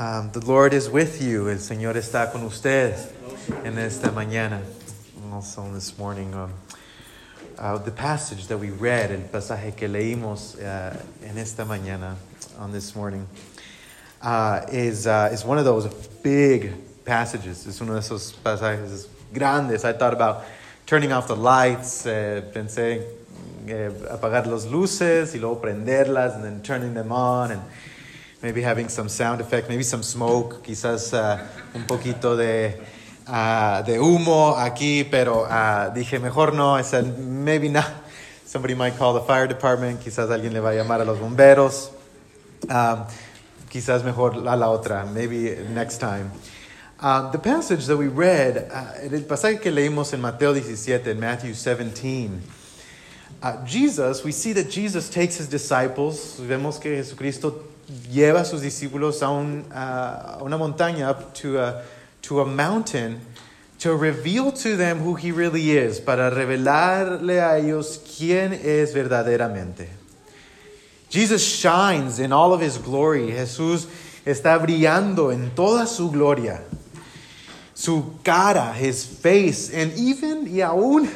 Um, the Lord is with you. El Señor está con usted en esta mañana. Also this morning, um, uh, the passage that we read, el pasaje que leímos uh, en esta mañana, on this morning, uh, is, uh, is one of those big passages. Es uno de esos pasajes grandes. I thought about turning off the lights. Uh, pensé eh, apagar las luces y luego prenderlas and then turning them on and maybe having some sound effect, maybe some smoke, quizás uh, un poquito de, uh, de humo aquí, pero uh, dije mejor no, es el, maybe not. Somebody might call the fire department, quizás alguien le va a llamar a los bomberos. Um, quizás mejor a la otra, maybe next time. Uh, the passage that we read, uh, el pasaje que leímos en Mateo 17, in Matthew 17, uh, Jesus, we see that Jesus takes his disciples, vemos que Jesucristo lleva a sus discípulos a, un, a una montaña, up to a, to a mountain, to reveal to them who he really is, para revelarle a ellos quién es verdaderamente. Jesus shines in all of his glory. Jesús está brillando en toda su gloria. Su cara, his face, and even y aún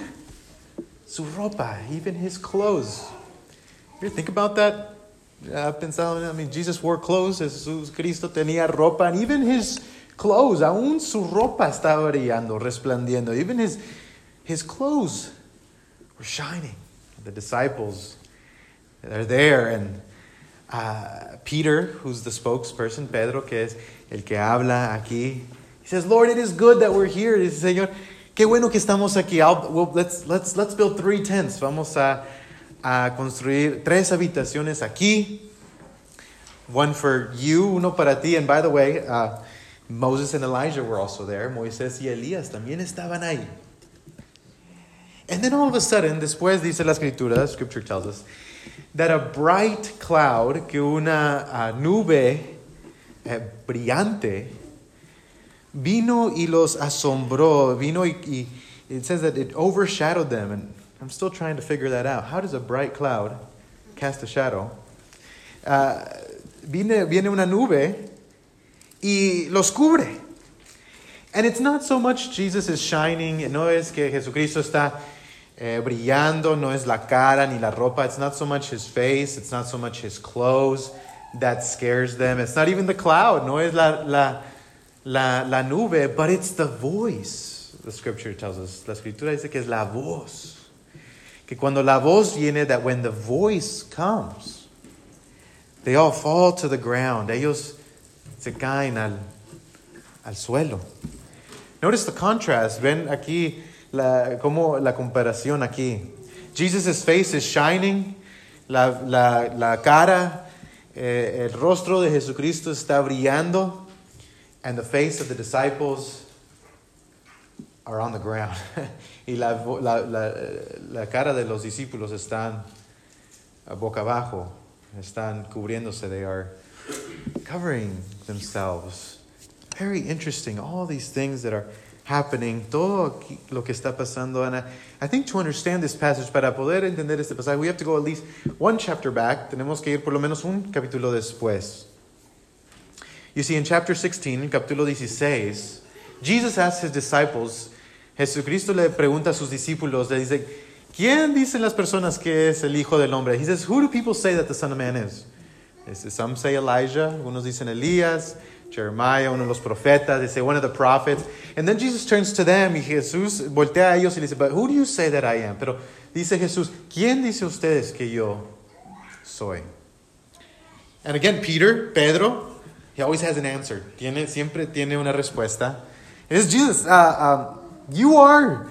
su ropa, even his clothes. You think about that? Uh, pensado, I mean, Jesus wore clothes, Jesús Cristo tenía ropa, and even his clothes, aún su ropa estaba brillando, resplandiendo. Even his, his clothes were shining. The disciples, they're there, and uh, Peter, who's the spokesperson, Pedro, que es el que habla aquí, he says, Lord, it is good that we're here. Dice, Señor, qué bueno que estamos aquí. Well, let's, let's, let's build three tents. Vamos a a construir tres habitaciones aquí. One for you, uno para ti. And by the way, uh, Moses and Elijah were also there. Moisés y Elías también estaban ahí. And then all of a sudden, después dice la escritura, scripture tells us, that a bright cloud, que una uh, nube eh, brillante, vino y los asombró, vino y, y it says that it overshadowed them. And I'm still trying to figure that out. How does a bright cloud cast a shadow? Uh, viene, viene una nube y los cubre. And it's not so much Jesus is shining, no es que Jesucristo está eh, brillando, no es la cara ni la ropa. It's not so much his face, it's not so much his clothes that scares them. It's not even the cloud, no es la, la, la, la nube, but it's the voice, the scripture tells us. La escritura dice que es la voz. Que cuando la voz viene, that when the voice comes, they all fall to the ground. Ellos se caen al, al suelo. Notice the contrast. Ven aquí la, como la comparación aquí. Jesus' face is shining. La, la, la cara, eh, el rostro de Jesucristo está brillando. And the face of the disciples are on the ground. y la, la, la, la, cara de los discípulos están boca abajo, están cubriéndose, they are covering themselves. Very interesting, all these things that are happening, todo lo que está pasando. And I, think to understand this passage, para poder entender este pasaje, we have to go at least one chapter back. Tenemos que ir por lo menos un capítulo después. You see, in chapter 16, capítulo 16, Jesus asked his disciples, Jesucristo le pregunta a sus discípulos, le dice, ¿quién dicen las personas que es el Hijo del Hombre? He says, who do people say that the Son of Man is? Dice, some say Elijah, algunos dicen Elías, Jeremiah, uno de los profetas, they say one of the prophets. And then Jesus turns to them y Jesús voltea a ellos y le dice, but who do you say that I am? Pero dice Jesús, ¿quién dice ustedes que yo soy? And again, Peter, Pedro, he always has an answer. Tiene, siempre tiene una respuesta. It is Jesus. Uh, um, you are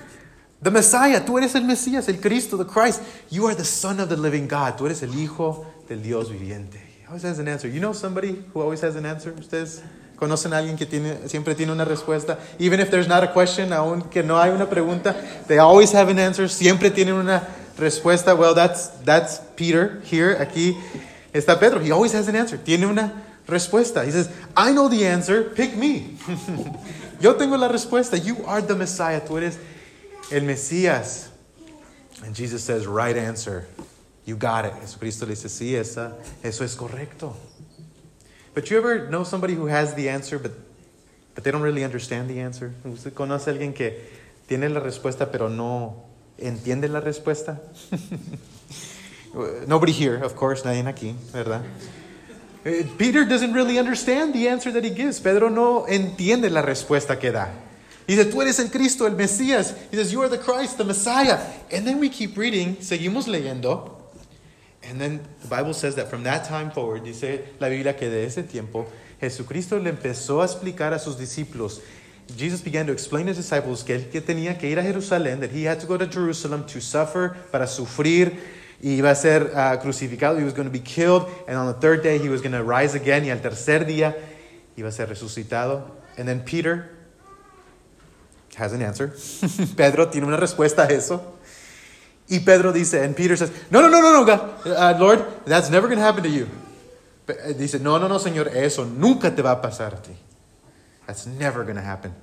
the Messiah. Tú eres el Mesías, el Cristo, the Christ. You are the Son of the living God. Tú eres el Hijo del Dios viviente. He always has an answer. You know somebody who always has an answer? Ustedes conocen a alguien que tiene, siempre tiene una respuesta. Even if there's not a question, aunque no hay una pregunta, they always have an answer. Siempre tienen una respuesta. Well, that's, that's Peter here. Aquí está Pedro. He always has an answer. Tiene una respuesta. He says, I know the answer. Pick me. Yo tengo la respuesta. You are the Messiah. Tú eres el Mesías. And Jesus says, right answer. You got it. Jesucristo le dice, sí, esa, eso es correcto. But you ever know somebody who has the answer, but, but they don't really understand the answer? ¿Usted conoce a alguien que tiene la respuesta, pero no entiende la respuesta? Nobody here, of course, nadie aquí, ¿verdad? Eh, Peter doesn't really understand the answer that he gives. Pedro no entiende la respuesta que da. He says, tú eres el Cristo, el Mesías. He says, you are the Christ, the Messiah. And then we keep reading, seguimos leyendo. And then the Bible says that from that time forward, dice la Biblia que de ese tiempo, Jesucristo le empezó a explicar a sus discípulos. Jesus began to explain to his disciples que él que tenía que ir a Jerusalén, that he had to go to Jerusalem to suffer, para sufrir, iba a ser uh, crucificado, he was going to be killed, and on the third day he was going to rise again, y al tercer día iba a ser resucitado. And then Peter has an answer. Pedro tiene una respuesta a eso. Y Pedro dice, and Peter says, no, no, no, no, no, God, uh, Lord, that's never going to happen to you. Dice, no, no, no, Señor, eso nunca te va a pasar a ti. That's never going to happen.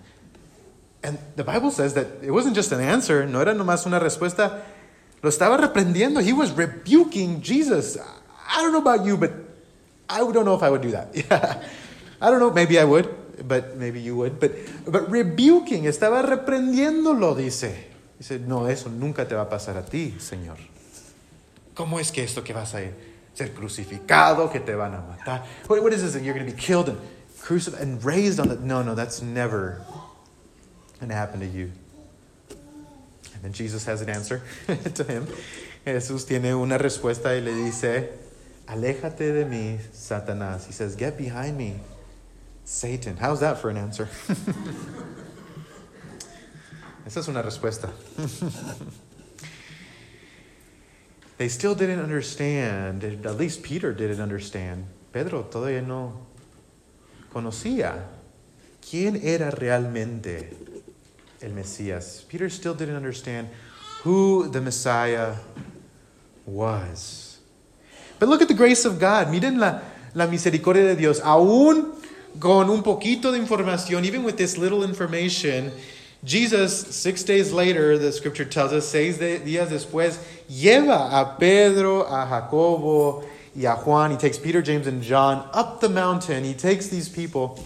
And the Bible says that it wasn't just an answer, no era nomás una respuesta, lo estaba reprendiendo. He was rebuking Jesus. I don't know about you, but I don't know if I would do that. Yeah. I don't know, maybe I would, but maybe you would. But, but rebuking, estaba reprendiéndolo, dice. Dice, no, eso nunca te va a pasar a ti, Señor. ¿Cómo es que esto que vas a ser crucificado, que te van a matar? What, what is this? You're going to be killed and crucified and raised on the... No, no, that's never going to happen to you. And Jesus has an answer to him. Jesús tiene una respuesta y le dice, aléjate de mí, Satanás. He says, get behind me, Satan. How's that for an answer? Esa es una respuesta. they still didn't understand, at least Peter didn't understand. Pedro todavía no conocía quién era realmente el Mesías. Peter still didn't understand who the Messiah was. But look at the grace of God. Miren la, la misericordia de Dios. Aún con un poquito de información, even with this little information, Jesus, six days later, the scripture tells us, seis días después, lleva a Pedro, a Jacobo, y a Juan. He takes Peter, James, and John up the mountain. He takes these people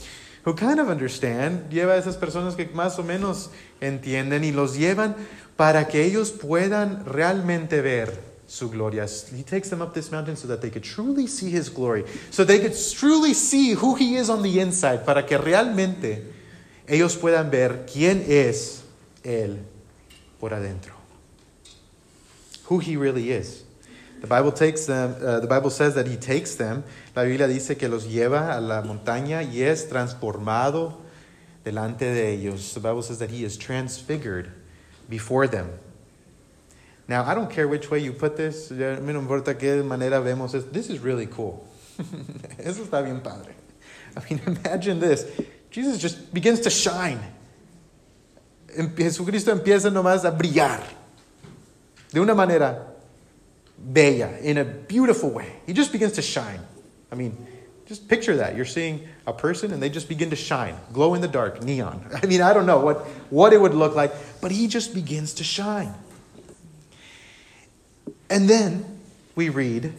who kind of understand, lleva a esas personas que más o menos entienden y los llevan para que ellos puedan realmente ver su gloria. He takes them up this mountain so that they could truly see his glory, so they could truly see who he is on the inside, para que realmente ellos puedan ver quién es Él por adentro. Who He really is. The Bible, takes them, uh, the Bible says that He takes them. La Biblia dice que los lleva a la montaña y es transformado delante de ellos. The Bible says that He is transfigured before them. Now, I don't care which way you put this. A mí no importa qué manera vemos. This is really cool. Eso está bien padre. I mean, imagine this. Jesus just begins to shine. Jesucristo empieza nomás a brillar de una manera bella, in a beautiful way. He just begins to shine. I mean, just picture that. You're seeing a person and they just begin to shine, glow in the dark, neon. I mean, I don't know what, what it would look like, but he just begins to shine. And then we read,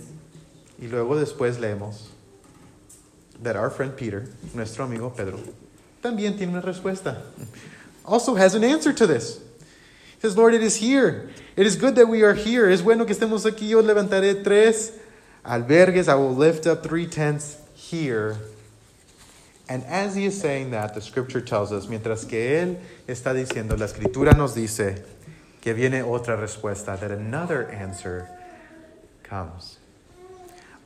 y luego después leemos, that our friend Peter, nuestro amigo Pedro, también tiene una respuesta. Also has an answer to this. He says, Lord, it is here. It is good that we are here. Es bueno que estemos aquí. Yo levantaré tres albergues. I will lift up three tents here. And as he is saying that, the scripture tells us, mientras que él está diciendo, la escritura nos dice que viene otra respuesta, that another answer comes.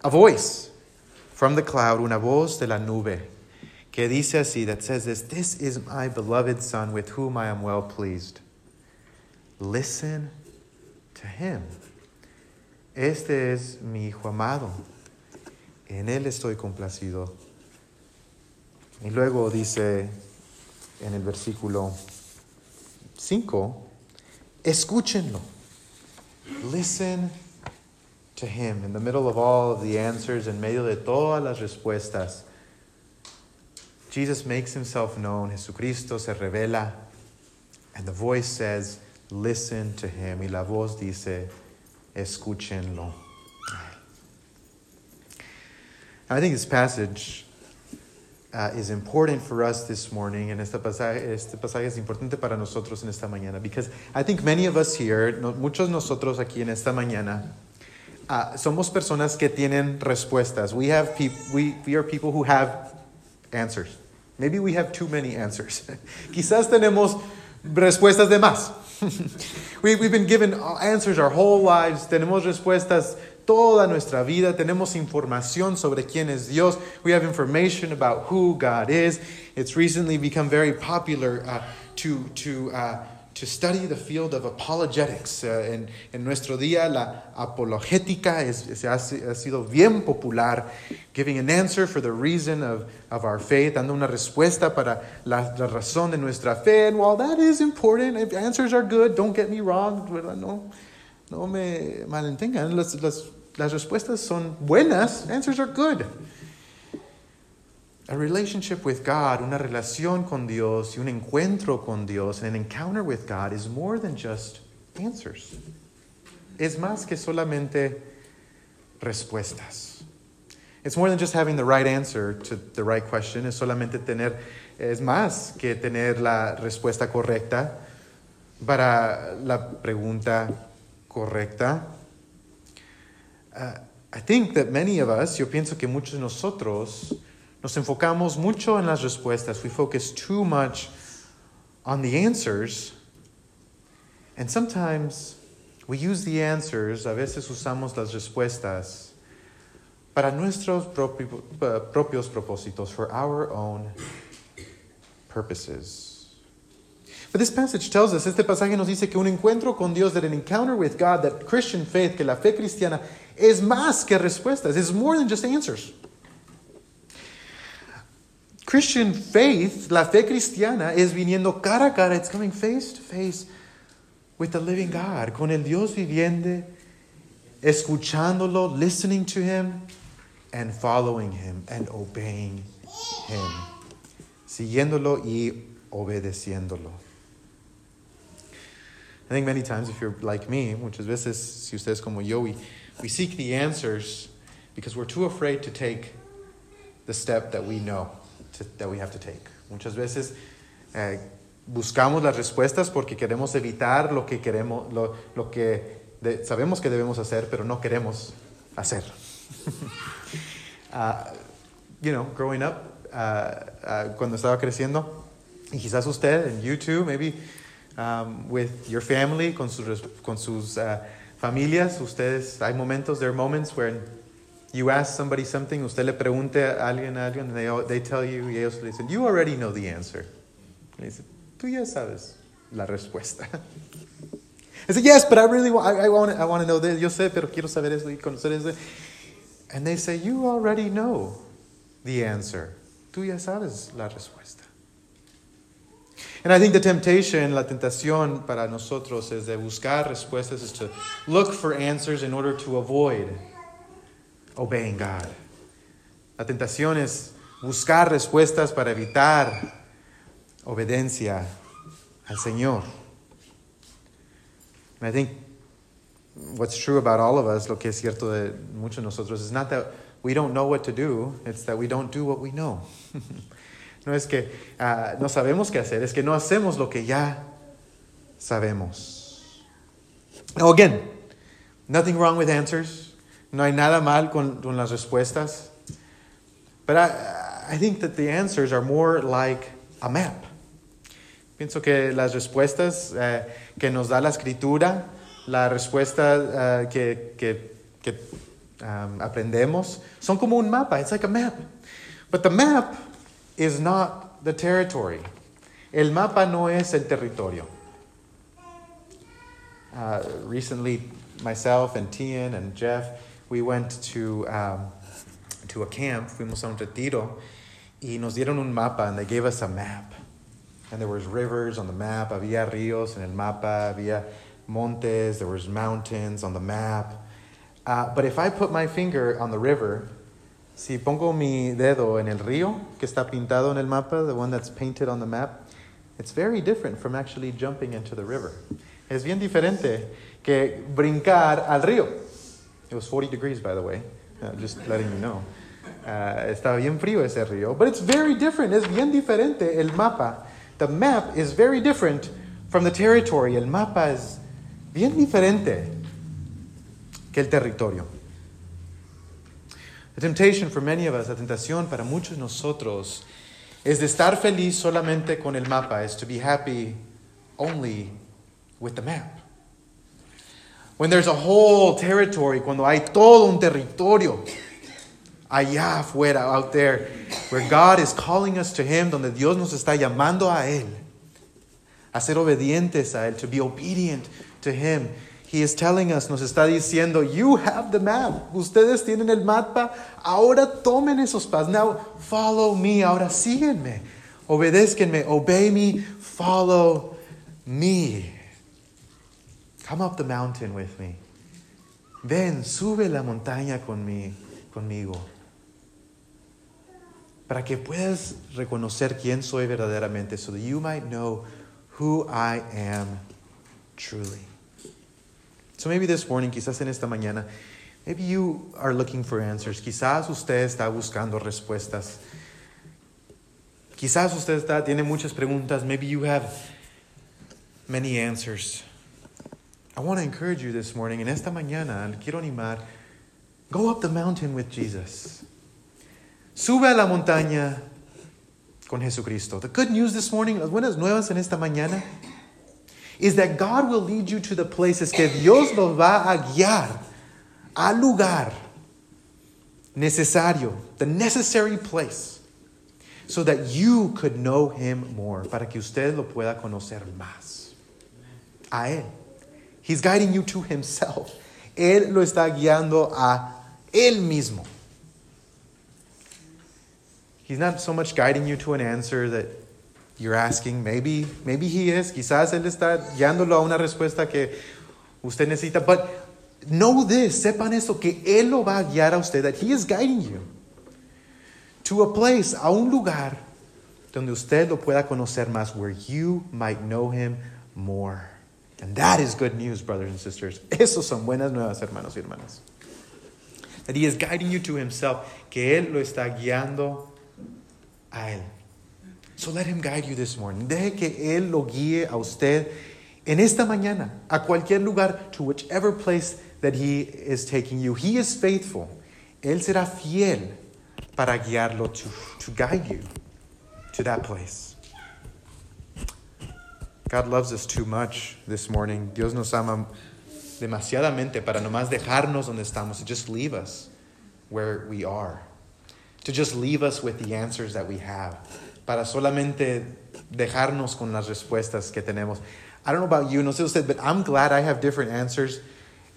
A voice from the cloud, una voz de la nube que dice así, that says this, this is my beloved son with whom I am well pleased. Listen to him. Este es mi hijo amado. En él estoy complacido. Y luego dice en el versículo 5, escúchenlo. Listen to him. In the middle of all of the answers, en medio de todas las respuestas, Jesus makes himself known. Jesucristo se revela. And the voice says, listen to him. Y la voz dice, escúchenlo. I think this passage uh, is important for us this morning, and este pasaje, este pasaje es importante para nosotros en esta mañana, because I think many of us here, no, muchos nosotros aquí en esta mañana, uh, somos personas que tienen respuestas. We, have peop- we, we are people who have answers. Maybe we have too many answers. Quizás tenemos respuestas de más. we, we've been given answers our whole lives. Tenemos respuestas toda nuestra vida. Tenemos información sobre quién es Dios. We have information about who God is. It's recently become very popular uh, to, to, uh, to study the field of apologetics. Uh, en, en nuestro día, la apologética es, es- ha, ha sido bien popular, giving an answer for the reason of, of our faith, dando una respuesta para la, la razón de nuestra fe. And while that is important, if answers are good, don't get me wrong, no, no me malentengan, las, las, las respuestas son buenas, answers are good. A relationship with God, una relación con Dios y un encuentro con Dios, an encounter with God is more than just answers. Es más que solamente respuestas. It's more than just having the right answer to the right question. Es solamente tener, es más que tener la respuesta correcta para la pregunta correcta. Uh, I think that many of us, yo pienso que muchos de nosotros nos enfocamos mucho en las respuestas. We focus too much on the answers. And sometimes we use the answers, a veces usamos las respuestas para nuestros propi- propios propósitos, for our own purposes. But this passage tells us, este pasaje nos dice que un encuentro con Dios, that an encounter with God, that Christian faith, que la fe cristiana es más que respuestas, it's more than just answers. Christian faith, la fe cristiana, es viniendo cara a cara, it's coming face to face with the living God, con el Dios viviente, escuchándolo, listening to Him, and following Him, and obeying Him, siguiéndolo y obedeciéndolo. I think many times, if you're like me, muchas veces, si ustedes como yo, we, we seek the answers because we're too afraid to take the step that we know that we have to take. Muchas veces eh, buscamos las respuestas porque queremos evitar lo que queremos, lo, lo que de- sabemos que debemos hacer, pero no queremos hacer. Uh, you know, growing up, uh, uh, cuando estaba creciendo, y quizás usted, and you too, maybe um, with your family, con sus, con sus familias, ustedes, hay momentos, there are moments where you ask somebody something, usted le pregunte a alguien, a alguien, and they, they tell you, y ellos le dicen, you already know the answer. Y le dicen, tú ya sabes la respuesta. I said, yes, but I really want, I, I want, I want to know this. Yo sé, pero quiero saber eso y conocer eso. And they say, you already know the answer. Tú ya sabes la respuesta. And I think the temptation, la tentación para nosotros es de buscar respuestas, is to look for answers in order to avoid obeying God. La tentación es buscar respuestas para evitar obediencia al Señor. And I think what's true about all of us, lo que es cierto de muchos de nosotros, is not that we don't know what to do, it's that we don't do what we know. no es que ah, no sabemos qué hacer, es que no hacemos lo que ya sabemos. Now, again, nothing wrong with answers. No hay nada mal con, con las respuestas. But I, think that the answers are more like a map. Pienso que las respuestas eh, que nos da la escritura, la respuesta eh, que, que, que um, aprendemos, son como un mapa. It's like a map. But the map is not the territory. El mapa no es el territorio. Uh, recently, myself and Tian and Jeff, we went to, um, to a camp, fuimos a un retiro, y nos dieron un mapa, and they gave us a map. And there was rivers on the map, había ríos en el mapa, había montes, there was mountains on the map. Uh, but if I put my finger on the river, si pongo mi dedo en el río que está pintado en el mapa, the one that's painted on the map, it's very different from actually jumping into the river. Es bien diferente que brincar al río. It was 40 degrees, by the way, uh, just letting you know. Uh, está bien frío ese río. But it's very different. Es bien diferente el mapa. The map is very different from the territory. El mapa es bien diferente que el territorio. The temptation for many of us, la tentación para muchos de nosotros, es de estar feliz solamente con el mapa, is to be happy only with the map. When there's a whole territory, cuando hay todo un territorio allá afuera, out there, where God is calling us to Him, donde Dios nos está llamando a Él, a ser obedientes a Él, to be obedient to Him. He is telling us, nos está diciendo, you have the map. Ustedes tienen el mapa. Ahora tomen esos pasos. Now follow me. Ahora síguenme. Obedézcanme. Obey me. Follow me. Come up the mountain with me. Ven, sube la montaña conmi- conmigo. Para que puedas reconocer quién soy verdaderamente, so that you might know who I am truly. So maybe this morning, quizás en esta mañana, maybe you are looking for answers. Quizás usted está buscando respuestas. Quizás usted está, tiene muchas preguntas. Maybe you have many answers. I want to encourage you this morning, en esta mañana, quiero animar, go up the mountain with Jesus. Sube a la montaña con Jesucristo. The good news this morning, las buenas nuevas en esta mañana, is that God will lead you to the places que Dios los va a guiar al lugar necesario, the necessary place, so that you could know Him more, para que usted lo pueda conocer más. A Él. He's guiding you to Himself. Él lo está guiando a Él mismo. He's not so much guiding you to an answer that you're asking. Maybe, maybe he is. Quizás él está guiándolo a una respuesta que usted necesita. But know this, sepan esto, que él lo va a guiar a usted, that he is guiding you to a place, a un lugar donde usted lo pueda conocer más, where you might know him more. And that is good news, brothers and sisters. Eso son buenas nuevas, hermanos y hermanas. That he is guiding you to himself, que él lo está guiando a él. So let him guide you this morning. Deje que él lo guíe a usted en esta mañana, a cualquier lugar, to whichever place that he is taking you. He is faithful. Él será fiel para guiarlo to, to guide you to that place. God loves us too much this morning. Dios nos ama demasiadamente para nomás dejarnos donde estamos, to just leave us where we are, to just leave us with the answers that we have, para solamente dejarnos con las respuestas que tenemos. I don't know about you, no sé usted, but I'm glad I have different answers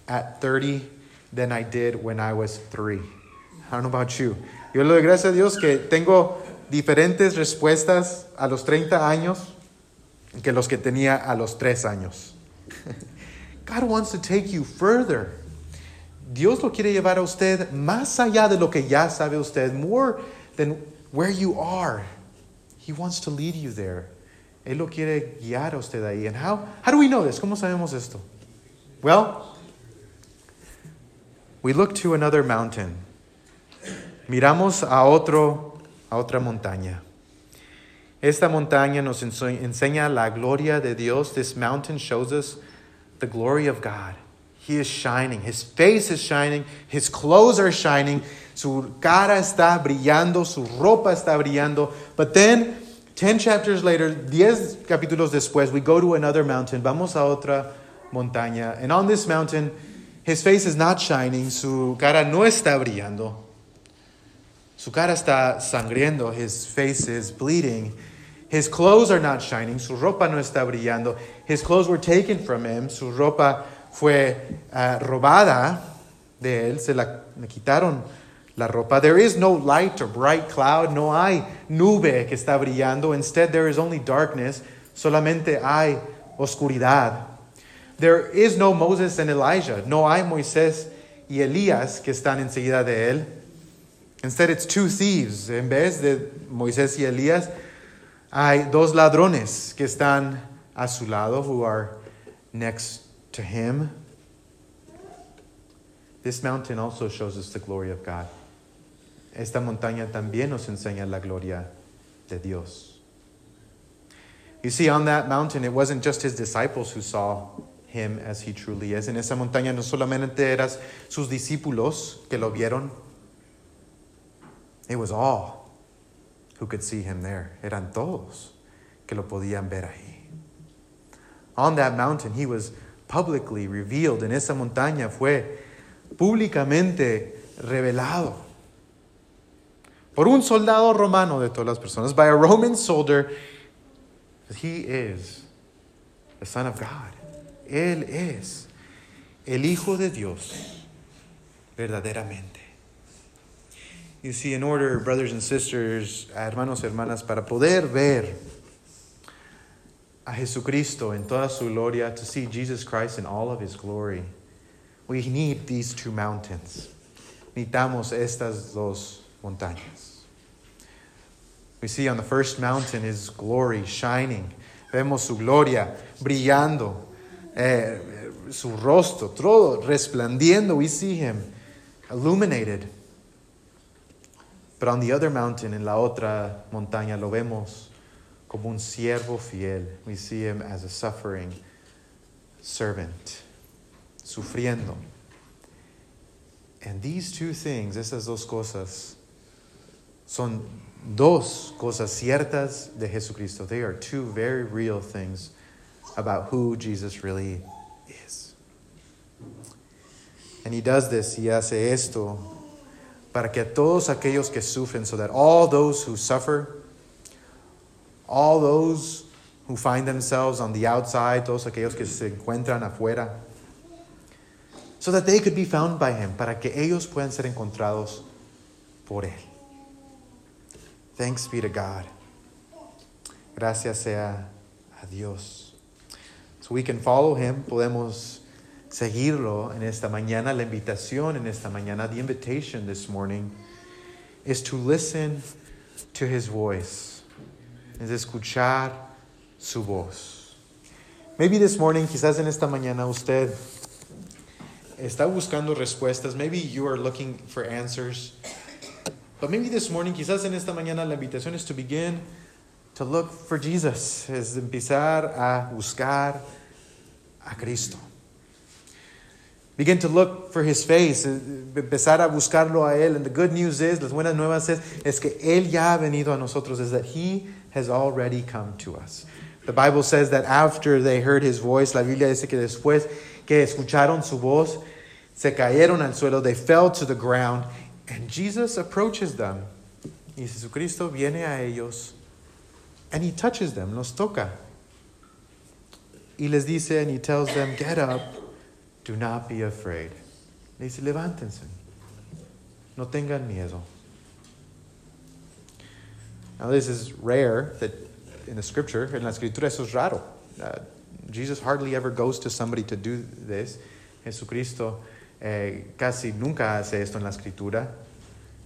at 30 than I did when I was three. I don't know about you. Yo le doy gracias a Dios que tengo diferentes respuestas a los 30 años que los que tenía a los 3 años. God wants to take you further. Dios lo quiere llevar a usted más allá de lo que ya sabe usted, more than where you are. He wants to lead you there. Él lo quiere guiar a usted ahí. And how, how do we know this? ¿Cómo sabemos esto? Well, we look to another mountain. Miramos a, otro, a otra montaña. Esta montaña nos enseña la gloria de Dios. This mountain shows us the glory of God. He is shining. His face is shining. His clothes are shining. Su cara está brillando. Su ropa está brillando. But then, 10 chapters later, 10 capítulos después, we go to another mountain. Vamos a otra montaña. And on this mountain, his face is not shining. Su cara no está brillando. Su cara está sangriendo. His face is bleeding. His clothes are not shining. Su ropa no está brillando. His clothes were taken from him. Su ropa fue ah, robada de él. Se la le quitaron la ropa. There is no light or bright cloud. No hay nube que está brillando. Instead, there is only darkness. Solamente hay oscuridad. There is no Moses and Elijah. No hay Moisés y Elías que están enseguida de él. Instead, it's two thieves. En vez de Moisés y Elías, hay dos ladrones que están a su lado, who are next to him. This mountain also shows us the glory of God. esta montaña también nos enseña la gloria de Dios. You see, on that mountain, it wasn't just his disciples who saw him as he truly is. En esa montaña no solamente eran sus discípulos que lo vieron, it was all who could see him there. Eran todos que lo podían ver ahí. On that mountain, he was publicly revealed. En esa montaña fue públicamente revelado por un soldado romano de todas las personas, by a Roman soldier, he is the Son of God. Él es el Hijo de Dios verdaderamente. You see, in order, brothers and sisters, hermanos, y hermanas, para poder ver a Jesucristo en toda su gloria, to see Jesus Christ in all of his glory, we need these two mountains. Necesitamos estas dos montañas. We see on the first mountain his glory shining. Vemos su gloria brillando, eh, su rostro, todo resplandiendo. We see him illuminated. But on the other mountain, en la otra montaña, lo vemos como un siervo fiel. We see him as a suffering servant, sufriendo. And these two things, esas dos cosas, son dos cosas ciertas de Jesucristo. They are two very real things about who Jesus really is. And he does this, he hace esto, para que todos aquellos que sufren, so that all those who suffer, all those who find themselves on the outside, todos aquellos que se encuentran afuera, so that they could be found by him, para que ellos puedan ser encontrados por él. Thanks be to God. Gracias sea a Dios. So we can follow him, podemos seguirlo en esta mañana. La invitación en esta mañana, the invitation this morning, is to listen to his voice. Es escuchar su voz. Maybe this morning, quizás en esta mañana usted está buscando respuestas. Maybe you are looking for answers. But maybe this morning, quizás en esta mañana, la invitación es to begin to look for Jesus, es empezar a buscar a Cristo. Begin to look for his face, eh, empezar a buscarlo a él. And the good news is, las buenas nuevas es, es que él ya ha venido a nosotros, is that he has already come to us. The Bible says that after they heard his voice, la Biblia dice que después que escucharon su voz, se cayeron al suelo, they fell to the ground, and Jesus approaches them. Y Jesucristo viene a ellos, and he touches them, los toca. Y les dice, and he tells them, get up, do not be afraid. Le dice, levántense, no tengan miedo. Now, this is rare that in the scripture, en la escritura eso es raro. Uh, Jesus hardly ever goes to somebody to do this. Jesucristo eh, casi nunca hace esto en la escritura.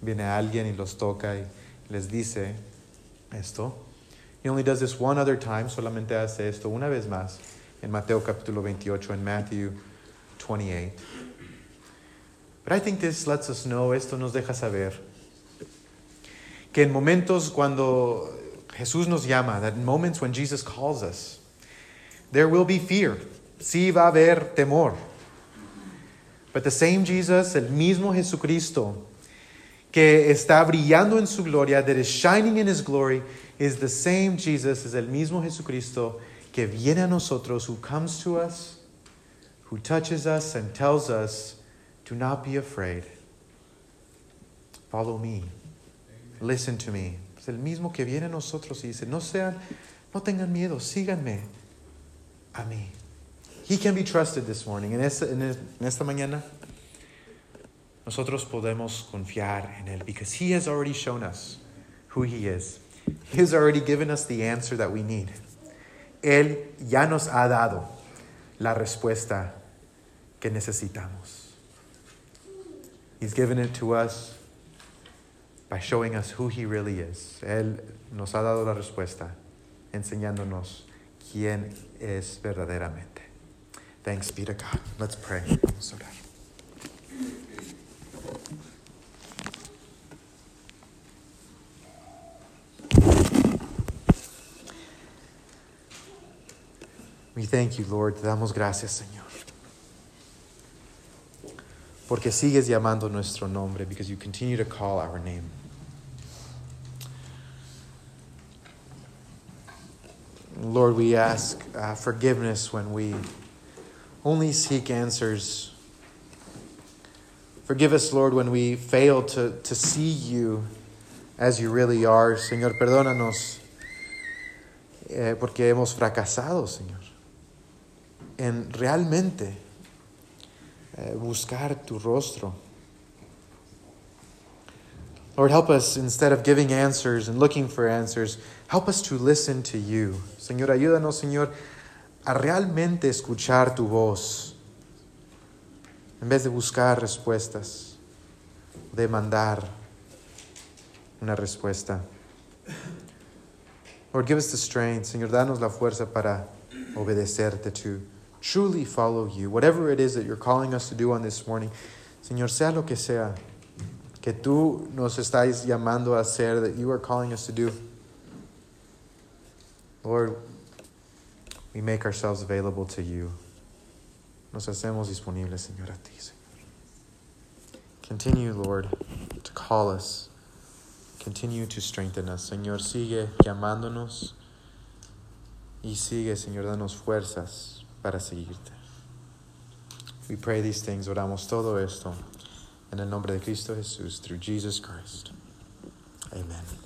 Viene alguien y los toca y les dice esto. He only does this one other time, solamente hace esto una vez más en Mateo capítulo 28, en Matthew 28. But I think this lets us know, esto nos deja saber, que en momentos cuando Jesús nos llama, that in moments when Jesus calls us, there will be fear. Sí va a haber temor. But the same Jesus, el mismo Jesucristo, que está brillando en su gloria, that is shining in his glory, is the same Jesus, es el mismo Jesucristo que viene a nosotros, who comes to us, who touches us and tells us, do not be afraid. Follow me. Listen to me. Es el mismo que viene a nosotros y dice, no sean, no tengan miedo, síganme a mí. He can be trusted this morning. En esta, en esta mañana, nosotros podemos confiar en Él because He has already shown us who He is. He has already given us the answer that we need. Él ya nos ha dado la respuesta que necesitamos. He's given it to us by showing us who He really is. Él nos ha dado la respuesta enseñándonos quién es verdaderamente. Thanks be to God. Let's pray. We thank you, Lord. Te damos gracias, Señor. Porque sigues llamando nuestro nombre, because you continue to call our name. Lord, we ask uh, forgiveness when we only seek answers. Forgive us, Lord, when we fail to, to see you as you really are. Señor, perdónanos eh, porque hemos fracasado, Señor, en realmente eh, buscar tu rostro. Lord, help us instead of giving answers and looking for answers, help us to listen to you. Señor, ayúdanos, Señor, a realmente escuchar tu voz en vez de buscar respuestas, de mandar una respuesta. Lord, give us the strength, Señor, danos la fuerza para obedecerte, to truly follow you. Whatever it is that you're calling us to do on this morning, Señor, sea lo que sea que tú nos estás llamando a hacer, that you are calling us to do. Lord, we make ourselves available to you. Nos hacemos disponibles, Señor, a ti. Continue, Lord, to call us. Continue to strengthen us. Señor, sigue llamándonos y sigue, Señor, danos fuerzas para seguirte. We pray these things, oramos todo esto en el nombre de Cristo Jesús, through Jesus Christ. Amen.